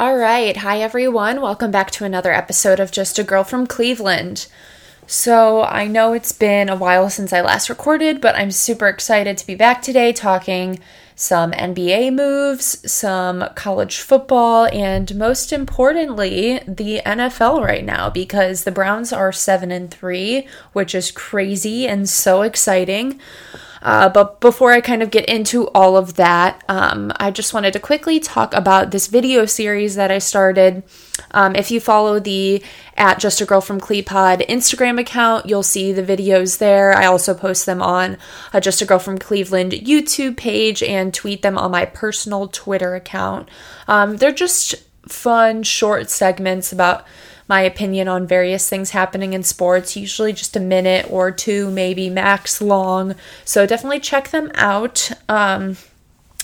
All right. Hi, everyone. Welcome back to another episode of Just a Girl from Cleveland. So, I know it's been a while since I last recorded, but I'm super excited to be back today talking some NBA moves, some college football, and most importantly, the NFL right now because the Browns are 7 and 3, which is crazy and so exciting. Uh, but before I kind of get into all of that, um, I just wanted to quickly talk about this video series that I started. Um, if you follow the at Just a Girl from Clepod Instagram account, you'll see the videos there. I also post them on a Just a Girl from Cleveland YouTube page and tweet them on my personal Twitter account. Um, they're just fun, short segments about my opinion on various things happening in sports, usually just a minute or two, maybe max long. So definitely check them out. Um,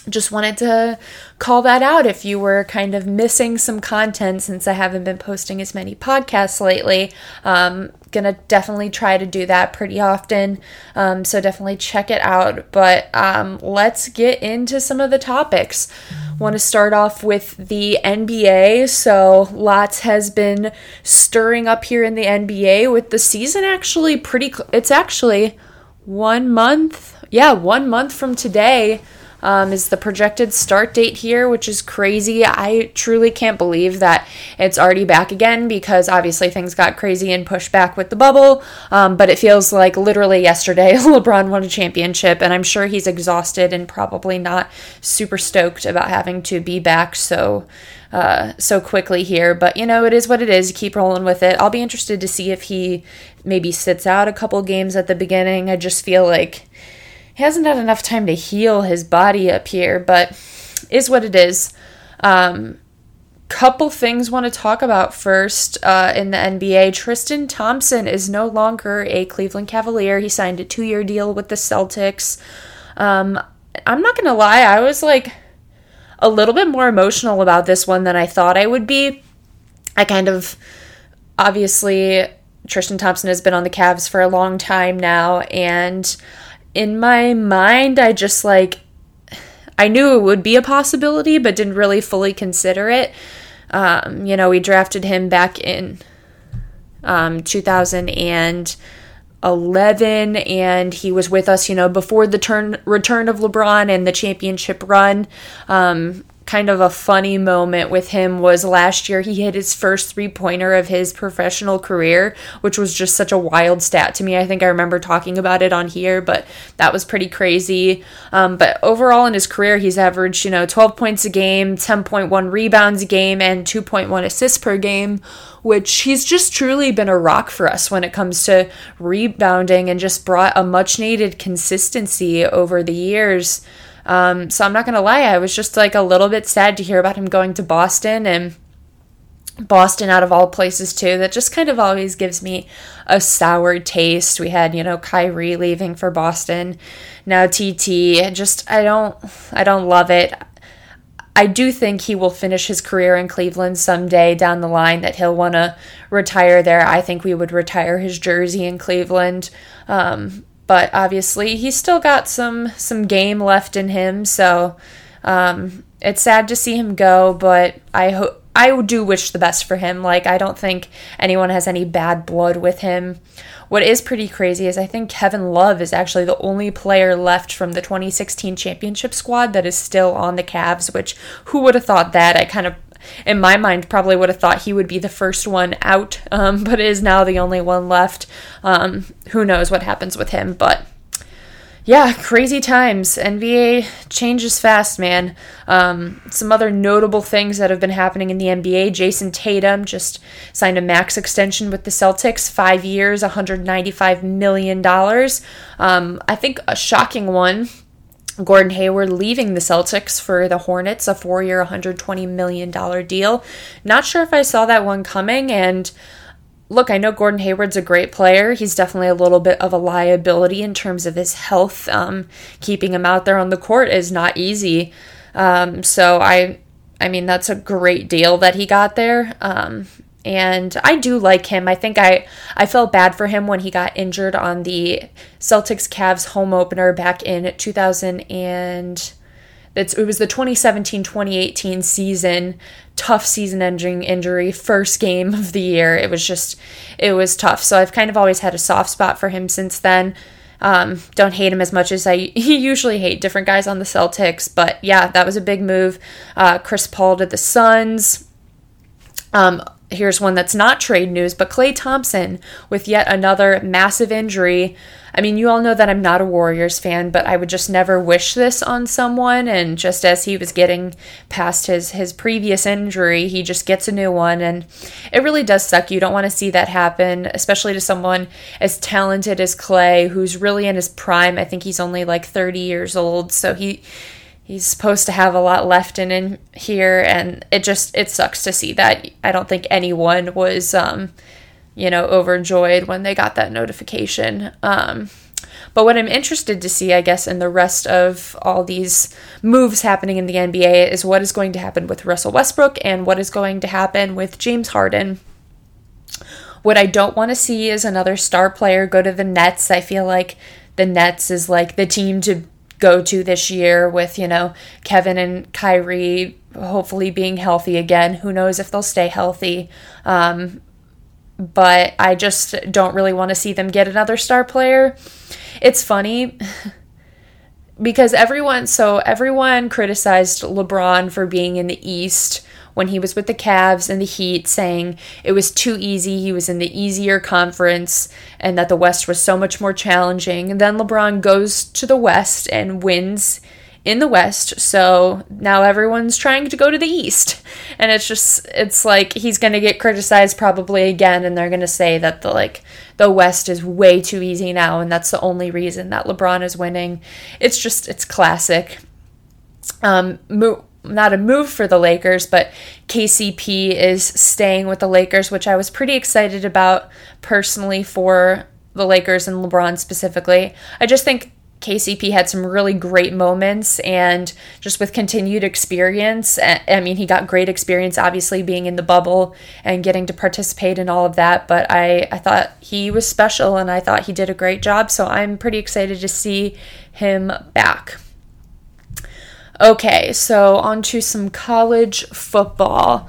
just wanted to call that out if you were kind of missing some content since I haven't been posting as many podcasts lately. Um, gonna definitely try to do that pretty often. Um, so definitely check it out. But um, let's get into some of the topics. Want to start off with the NBA. So lots has been stirring up here in the NBA with the season actually pretty. Cl- it's actually one month. Yeah, one month from today um, is the projected start date here, which is crazy. I truly can't believe that it's already back again because obviously things got crazy and pushed back with the bubble. Um, but it feels like literally yesterday LeBron won a championship, and I'm sure he's exhausted and probably not super stoked about having to be back so. Uh, so quickly here, but you know, it is what it is. Keep rolling with it. I'll be interested to see if he maybe sits out a couple games at the beginning. I just feel like he hasn't had enough time to heal his body up here, but is what it is. Um, couple things want to talk about first uh, in the NBA. Tristan Thompson is no longer a Cleveland Cavalier. He signed a two year deal with the Celtics. Um, I'm not going to lie, I was like a little bit more emotional about this one than I thought I would be. I kind of obviously Tristan Thompson has been on the Cavs for a long time now, and in my mind, I just like, I knew it would be a possibility, but didn't really fully consider it. Um, you know, we drafted him back in um, 2011, and he was with us, you know, before the turn return of LeBron and the championship run. Um, kind of a funny moment with him was last year he hit his first three pointer of his professional career, which was just such a wild stat to me. I think I remember talking about it on here, but that was pretty crazy. Um, but overall in his career, he's averaged, you know, 12 points a game, 10.1 rebounds a game, and 2.1 assists per game, which he's just truly been a rock for us when it comes to rebounding and just brought a much needed consistency over the years. Um, so I'm not gonna lie, I was just like a little bit sad to hear about him going to Boston and Boston out of all places too. That just kind of always gives me a sour taste. We had, you know, Kyrie leaving for Boston. Now TT. Just I don't I don't love it. I do think he will finish his career in Cleveland someday down the line, that he'll want to retire there. I think we would retire his jersey in Cleveland. Um, but obviously he's still got some some game left in him so um, it's sad to see him go but i hope i do wish the best for him. Like i don't think anyone has any bad blood with him. What is pretty crazy is i think kevin love is actually the only player left from the 2016 championship squad that is still on the Cavs which who would have thought that? I kind of in my mind, probably would have thought he would be the first one out, um, but is now the only one left. Um, who knows what happens with him, but yeah, crazy times. NBA changes fast, man. Um, some other notable things that have been happening in the NBA Jayson Tatum just signed a max extension with the Celtics, five years, $195 million. Um, I think a shocking one Gordon Hayward leaving the Celtics for the Hornets, a four year, $120 million deal. Not sure if I saw that one coming. And look, I know Gordon Hayward's a great player. He's definitely a little bit of a liability in terms of his health. Um, keeping him out there on the court is not easy. Um, so I, I mean, that's a great deal that he got there. Um, and I do like him. I think I I felt bad for him when he got injured on the Celtics Cavs home opener back in 2000 and it was the 2017 2018 season, tough season ending injury, first game of the year. It was just, it was tough. So I've kind of always had a soft spot for him since then. Um, don't hate him as much as I usually hate different guys on the Celtics, but yeah, that was a big move. Uh, Chris Paul to the Suns. Um, here's one that's not trade news, but Klay Thompson with yet another massive injury. I mean, you all know that I'm not a Warriors fan, but I would just never wish this on someone. And just as he was getting past his his previous injury, he just gets a new one, and it really does suck. You don't want to see that happen, especially to someone as talented as Klay, who's really in his prime. I think he's only like 30 years old, so he he's supposed to have a lot left in him here and it just it sucks to see that. I don't think anyone was um you know overjoyed when they got that notification. Um but what i'm interested to see i guess in the rest of all these moves happening in the nba is what is going to happen with russell westbrook and what is going to happen with james harden. What i don't want to see is another star player go to the nets. I feel like the nets is like the team to go to this year with, you know, Kevin and Kyrie hopefully being healthy again. Who knows if they'll stay healthy. Um, but I just don't really want to see them get another star player. It's funny because everyone, so everyone criticized LeBron for being in the East when he was with the Cavs and the Heat, saying it was too easy. He was in the easier conference and that the West was so much more challenging. And then LeBron goes to the West and wins in the West. So now everyone's trying to go to the East. And it's just, it's like he's going to get criticized probably again. And they're going to say that the, like, the West is way too easy now. And that's the only reason that LeBron is winning. It's just, it's classic. Um, not a move for the Lakers, but KCP is staying with the Lakers, which I was pretty excited about personally for the Lakers and LeBron specifically. I just think KCP had some really great moments and just with continued experience. I mean, he got great experience obviously being in the bubble and getting to participate in all of that, but I, I thought he was special and I thought he did a great job. So I'm pretty excited to see him back. Okay, so on to some college football.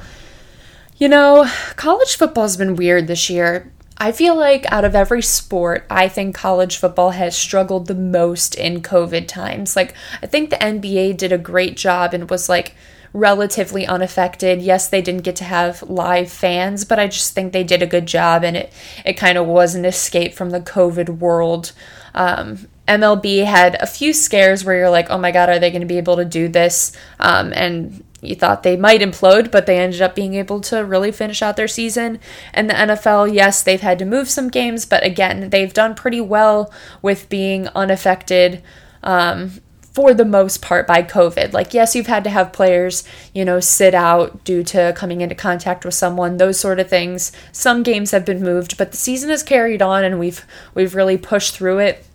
You know, college football's been weird this year. I feel like out of every sport, I think college football has struggled the most in COVID times. Like, I think the NBA did a great job and was like relatively unaffected. Yes, they didn't get to have live fans, but I just think they did a good job and it, it kind of was an escape from the COVID world. Um, MLB had a few scares where you're like, oh my God, are they going to be able to do this? Um, and you thought they might implode, but they ended up being able to really finish out their season. And the NFL, yes, they've had to move some games, but again, they've done pretty well with being unaffected. Um, for the most part by COVID. Like, yes, you've had to have players, you know, sit out due to coming into contact with someone, those sort of things. Some games have been moved, but the season has carried on and we've we've really pushed through it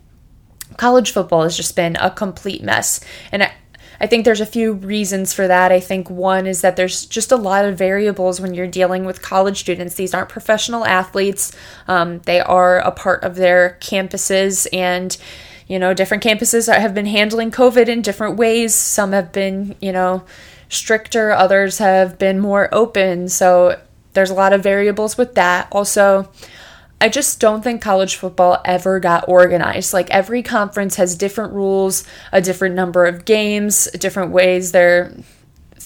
college football has just been a complete mess. And I, I think there's a few reasons for that. I think one is that there's just a lot of variables when you're dealing with college students. These aren't professional athletes, um, they are a part of their campuses, and you know, different campuses have been handling COVID in different ways. Some have been, you know, stricter, others have been more open. So there's a lot of variables with that. Also, I just don't think college football ever got organized. Like every conference has different rules, a different number of games, different ways they're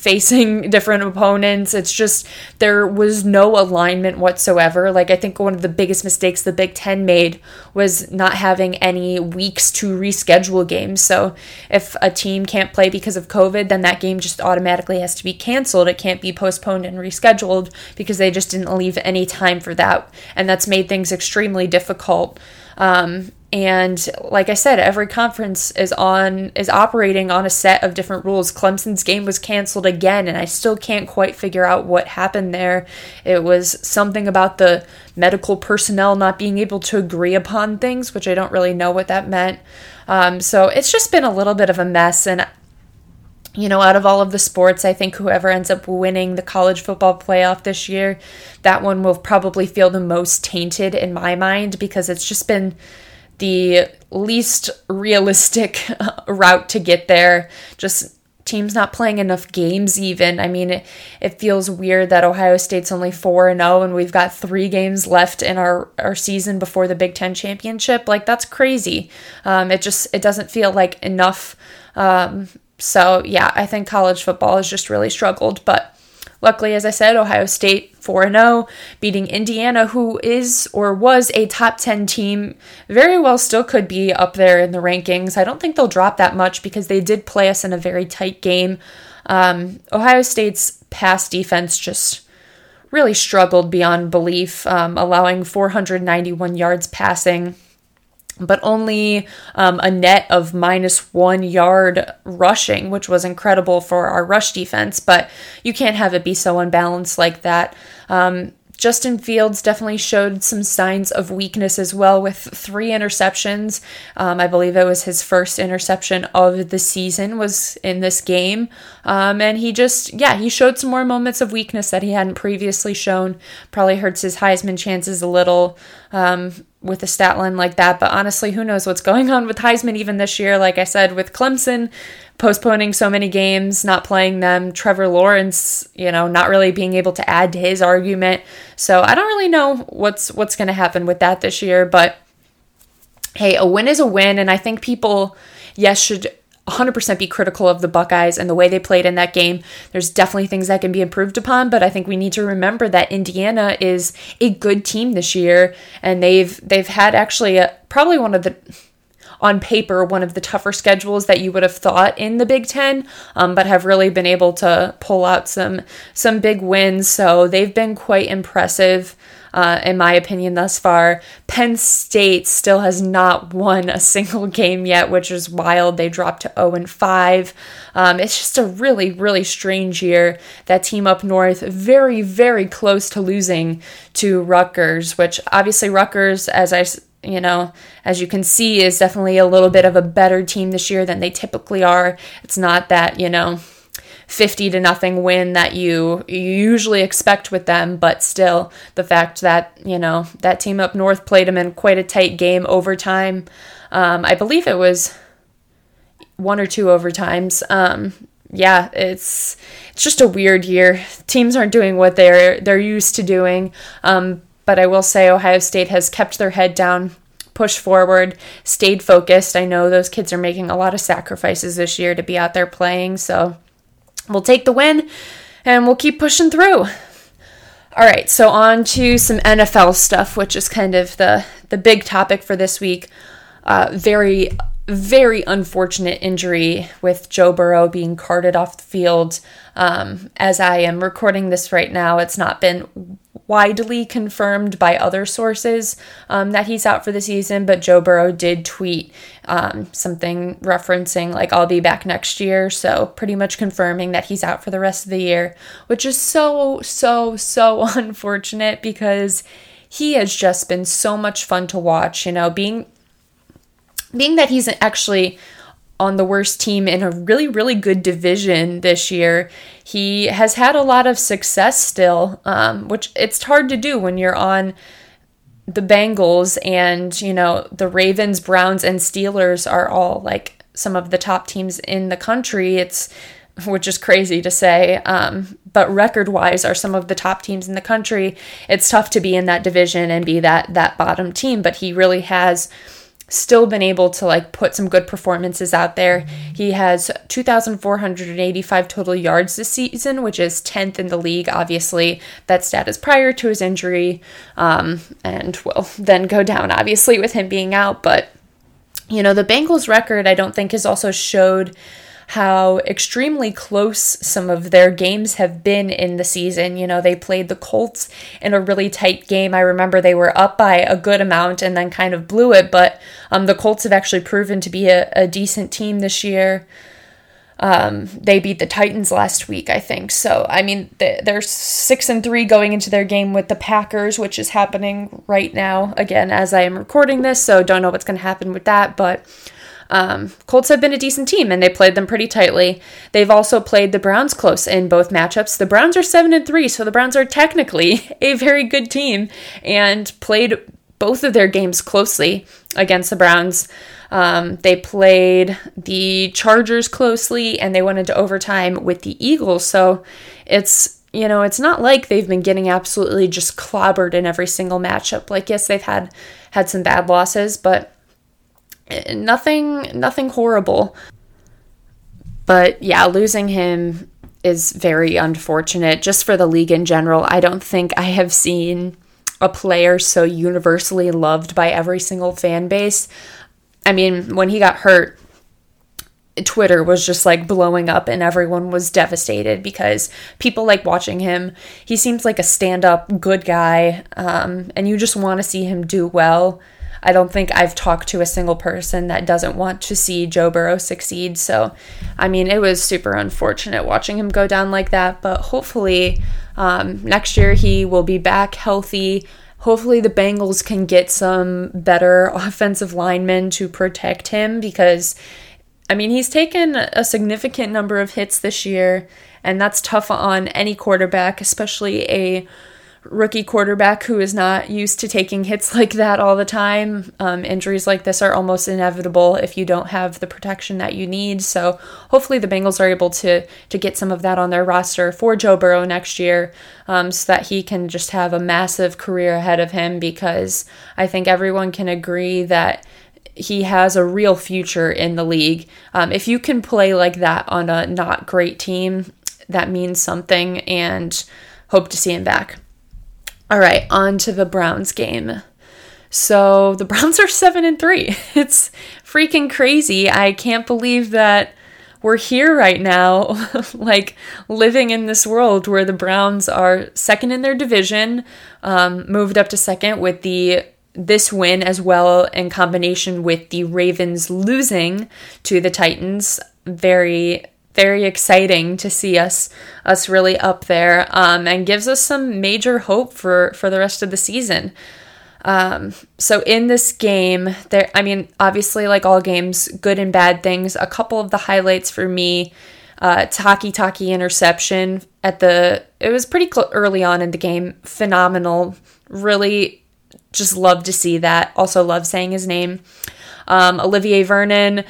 facing different opponents. It's just there was no alignment whatsoever. Like I think one of the biggest mistakes the Big 10 made was not having any weeks to reschedule games. So if a team can't play because of COVID, then that game just automatically has to be canceled. It can't be postponed and rescheduled because they just didn't leave any time for that. And that's made things extremely difficult. Um, and like I said, every conference is on is operating on a set of different rules. Clemson's game was canceled again, and I still can't quite figure out what happened there. It was something about the medical personnel not being able to agree upon things, which I don't really know what that meant. Um, so it's just been a little bit of a mess, and you know, out of all of the sports, I think whoever ends up winning the college football playoff this year, that one will probably feel the most tainted in my mind because it's just been the least realistic route to get there. Just teams not playing enough games even. I mean, it, it feels weird that Ohio State's only 4 and 0 and we've got 3 games left in our our season before the Big 10 championship. Like that's crazy. Um, it just it doesn't feel like enough um, so yeah, I think college football has just really struggled, but Luckily, as I said, Ohio State 4 0, beating Indiana, who is or was a top 10 team, very well still could be up there in the rankings. I don't think they'll drop that much because they did play us in a very tight game. Um, Ohio State's pass defense just really struggled beyond belief, um, allowing 491 yards passing but only um, a net of minus one yard rushing, which was incredible for our rush defense. But you can't have it be so unbalanced like that. Um, Justin Fields definitely showed some signs of weakness as well with three interceptions. Um, I believe it was his first interception of the season was in this game. Um, and he just, yeah, he showed some more moments of weakness that he hadn't previously shown. Probably hurts his Heisman chances a little. Um, with a stat line like that. But honestly, who knows what's going on with Heisman even this year? Like I said, with Clemson postponing so many games, not playing them, Trevor Lawrence, you know, not really being able to add to his argument. So I don't really know what's what's going to happen with that this year, but hey, a win is a win and I think people yes should 100% be critical of the Buckeyes and the way they played in that game. There's definitely things that can be improved upon, but I think we need to remember that Indiana is a good team this year and they've they've had actually a, probably one of the on paper one of the tougher schedules that you would have thought in the Big Ten, um, but have really been able to pull out some some big wins. So they've been quite impressive uh, in my opinion, thus far. Penn State still has not won a single game yet, which is wild. They dropped to 0 and 5. Um, it's just a really, really strange year. That team up north, very, very close to losing to Rutgers, which obviously Rutgers, as I you know, as you can see, is definitely a little bit of a better team this year than they typically are. It's not that, you know, 50 to nothing win that you, you usually expect with them, but still the fact that, you know, that team up north played them in quite a tight game overtime. Um, I believe it was one or two overtimes. Um, yeah, it's it's just a weird year. Teams aren't doing what they're they're used to doing. Um, but I will say Ohio State has kept their head down, pushed forward, stayed focused. I know those kids are making a lot of sacrifices this year to be out there playing, so We'll take the win and we'll keep pushing through. All right, so on to some NFL stuff, which is kind of the the big topic for this week. Uh, very very unfortunate injury with Joe Burrow being carted off the field. Um, as I am recording this right now, it's not been widely confirmed by other sources um, that he's out for the season, but Joe Burrow did tweet um, something referencing, like, I'll be back next year. So, pretty much confirming that he's out for the rest of the year, which is so, so, so unfortunate because he has just been so much fun to watch. You know, being being that he's actually on the worst team in a really, really good division this year. He has had a lot of success still, um, which it's hard to do when you're on the Bengals and, you know, the Ravens, Browns, and Steelers are all like some of the top teams in the country. It's which is crazy to say, um, but record wise are some of the top teams in the country. It's tough to be in that division and be that that bottom team, but he really has still been able to like put some good performances out there. He has 2485 total yards this season, which is 10th in the league. Obviously, that stat is prior to his injury um, and will then go down obviously with him being out, but you know, the Bengals record I don't think has also showed how extremely close some of their games have been in the season. You know, they played the Colts in a really tight game. I remember they were up by a good amount and then kind of blew it, but um, the Colts have actually proven to be a, a decent team this year. Um, they beat the Titans last week, I think. So, I mean, they're six and three going into their game with the Packers, which is happening right now, again, as I am recording this. So, don't know what's going to happen with that. But um, Colts have been a decent team and they played them pretty tightly. They've also played the Browns close in both matchups. The Browns are 7 and 3, so the Browns are technically a very good team and played both of their games closely against the Browns. Um, they played the Chargers closely and they went into overtime with the Eagles. So it's, you know, it's not like they've been getting absolutely just clobbered in every single matchup. Like, yes, they've had had some bad losses, but nothing nothing horrible. But yeah, losing him is very unfortunate just for the league in general. I don't think I have seen a player so universally loved by every single fan base. I mean, when he got hurt, Twitter was just like blowing up and everyone was devastated because people like watching him. He seems like a stand up, good guy, um, and you just want to see him do well. I don't think I've talked to a single person that doesn't want to see Joe Burrow succeed. So, I mean, it was super unfortunate watching him go down like that, but hopefully um, next year he will be back healthy hopefully the Bengals can get some better offensive linemen to protect him because I mean, he's taken a significant number of hits this year, and that's tough on any quarterback, especially a rookie quarterback who is not used to taking hits like that all the time. Um, injuries like this are almost inevitable if you don't have the protection that you need. So hopefully the Bengals are able to to get some of that on their roster for Joe Burrow next year, um, so that he can just have a massive career ahead of him. Because I think everyone can agree that he has a real future in the league. Um, if you can play like that on a not great team, that means something, and hope to see him back. All right, on to the Browns game. So the Browns are 7 and 3. It's freaking crazy. I can't believe that we're here right now, like living in this world where the Browns are second in their division, um, moved up to second with the this win as well in combination with the Ravens losing to the Titans. Very very exciting to see us us really up there um, and gives us some major hope for for the rest of the season. Um, so in this game, there, I mean, obviously, like all games, good and bad things. A couple of the highlights for me, uh, Takitaki interception at the, it was pretty cl- early on in the game, phenomenal. Really, just love to see that. Also love saying his name. Um, Olivier Vernon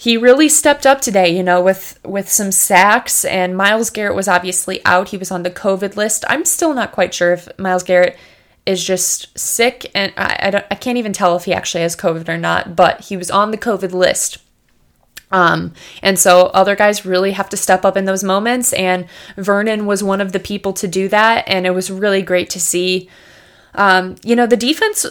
he really stepped up today, you know, with with some sacks and Myles Garrett was obviously out. He was on the COVID list. I'm still not quite sure if Myles Garrett is just sick and I I, don't, I can't even tell if he actually has COVID or not, but he was on the COVID list. Um, and so other guys really have to step up in those moments and Vernon was one of the people to do that and it was really great to see um, you know, the defense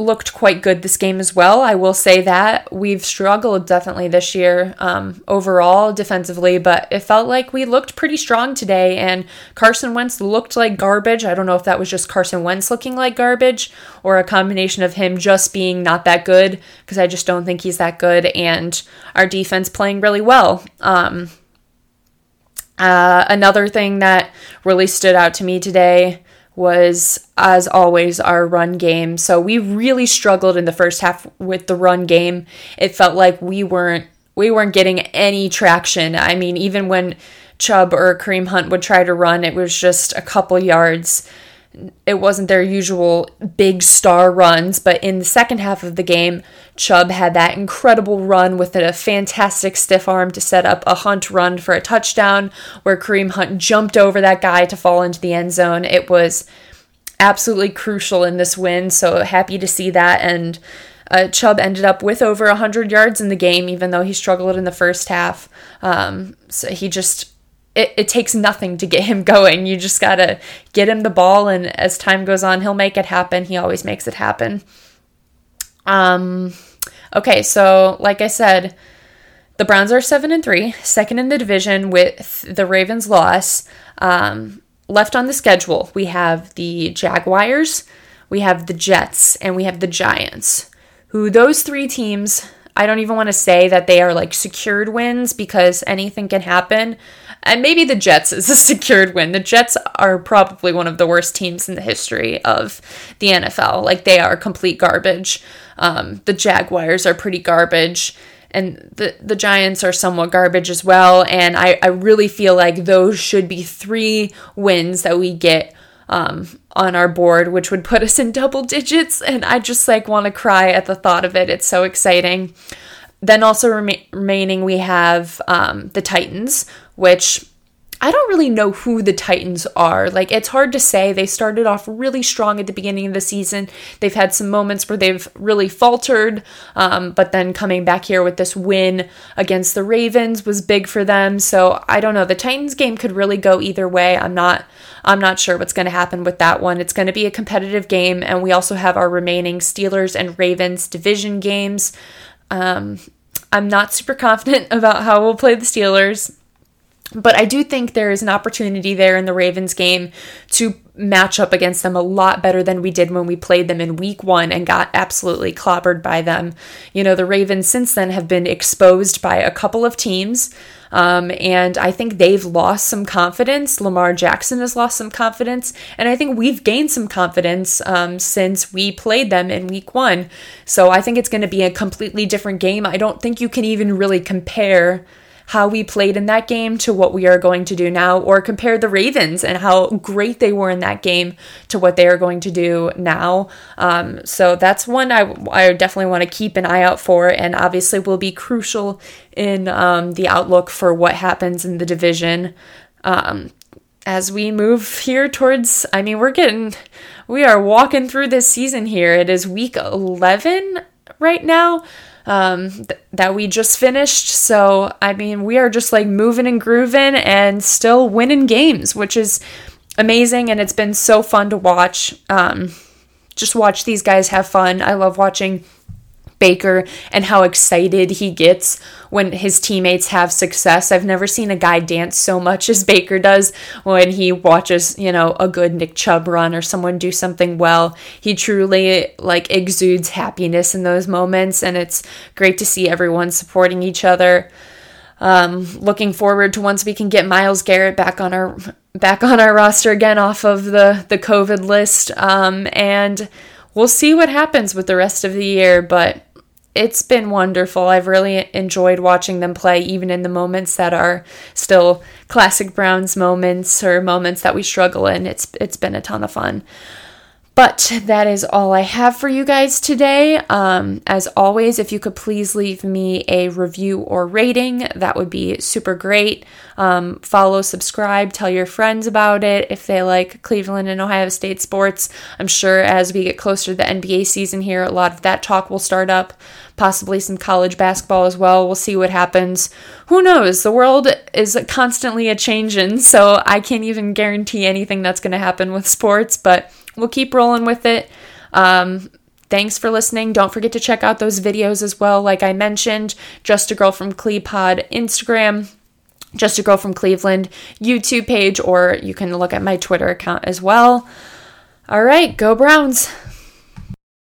looked quite good this game as well. I will say that we've struggled definitely this year um, overall defensively, but it felt like we looked pretty strong today. And Carson Wentz looked like garbage. I don't know if that was just Carson Wentz looking like garbage or a combination of him just being not that good because I just don't think he's that good, and our defense playing really well. Um, uh, another thing that really stood out to me today was, as always, our run game. So we really struggled in the first half with the run game. It felt like we weren't we weren't getting any traction. I mean, even when Chubb or Kareem Hunt would try to run, it was just a couple yards it wasn't their usual big star runs, but in the second half of the game, Chubb had that incredible run with a fantastic stiff arm to set up a Hunt run for a touchdown where Kareem Hunt jumped over that guy to fall into the end zone. It was absolutely crucial in this win, so happy to see that. And uh, Chubb ended up with over 100 yards in the game, even though he struggled in the first half. Um, so he just it, it takes nothing to get him going. You just got to get him the ball, and as time goes on, he'll make it happen. He always makes it happen. Um, okay, so like I said, the Browns are seven and three, second in the division with the Ravens' loss. Um, left on the schedule, we have the Jaguars, we have the Jets, and we have the Giants. Who those three teams I don't even want to say that they are like secured wins because anything can happen. And maybe the Jets is a secured win. The Jets are probably one of the worst teams in the history of the NFL. Like they are complete garbage. Um, the Jaguars are pretty garbage. And the, the Giants are somewhat garbage as well. And I, I really feel like those should be three wins that we get um, on our board, which would put us in double digits. And I just like want to cry at the thought of it. It's so exciting. Then also remaining, we have um, the Titans, which I don't really know who the Titans are. Like, it's hard to say. They started off really strong at the beginning of the season. They've had some moments where they've really faltered, um, but then coming back here with this win against the Ravens was big for them. So I don't know. The Titans game could really go either way. I'm not. I'm not sure what's going to happen with that one. It's going to be a competitive game, and we also have our remaining Steelers and Ravens division games. Um, I'm not super confident about how we'll play the Steelers. But I do think there is an opportunity there in the Ravens game to match up against them a lot better than we did when we played them in week one and got absolutely clobbered by them. You know, the Ravens since then have been exposed by a couple of teams. Um, and I think they've lost some confidence. Lamar Jackson has lost some confidence. And I think we've gained some confidence um, since we played them in week one. So I think it's going to be a completely different game. I don't think you can even really compare how we played in that game to what we are going to do now, or compare the Ravens and how great they were in that game to what they are going to do now. Um, so that's one I, I definitely want to keep an eye out for, and obviously will be crucial in um, the outlook for what happens in the division. Um, as we move here towards, I mean, we're getting, we are walking through this season here. It is week 11 right now um, th- that we just finished. So, I mean, we are just like moving and grooving and still winning games, which is amazing. And it's been so fun to watch. Um, just watch these guys have fun. I love watching Baker and how excited he gets when his teammates have success. I've never seen a guy dance so much as Baker does when he watches, you know, a good Nick Chubb run or someone do something well. He truly like exudes happiness in those moments and it's great to see everyone supporting each other. Um, looking forward to once we can get Myles Garrett back on our back on our roster again off of the the COVID list. Um, and we'll see what happens with the rest of the year, but it's been wonderful. I've really enjoyed watching them play, even in the moments that are still classic Browns moments or moments that we struggle in. It's it's been a ton of fun. But that is all I have for you guys today. Um, as always, if you could please leave me a review or rating, that would be super great. Um, follow, subscribe, tell your friends about it if they like Cleveland and Ohio State sports. I'm sure as we get closer to the NBA season here, a lot of that talk will start up, possibly some college basketball as well. We'll see what happens. Who knows? The world is constantly a changing, so I can't even guarantee anything that's going to happen with sports, but we'll keep rolling with it. Um, thanks for listening. Don't forget to check out those videos as well. Like I mentioned, Just a Girl from Clepod Instagram, Just a Girl from Cleveland YouTube page, or you can look at my Twitter account as well. All right, go Browns.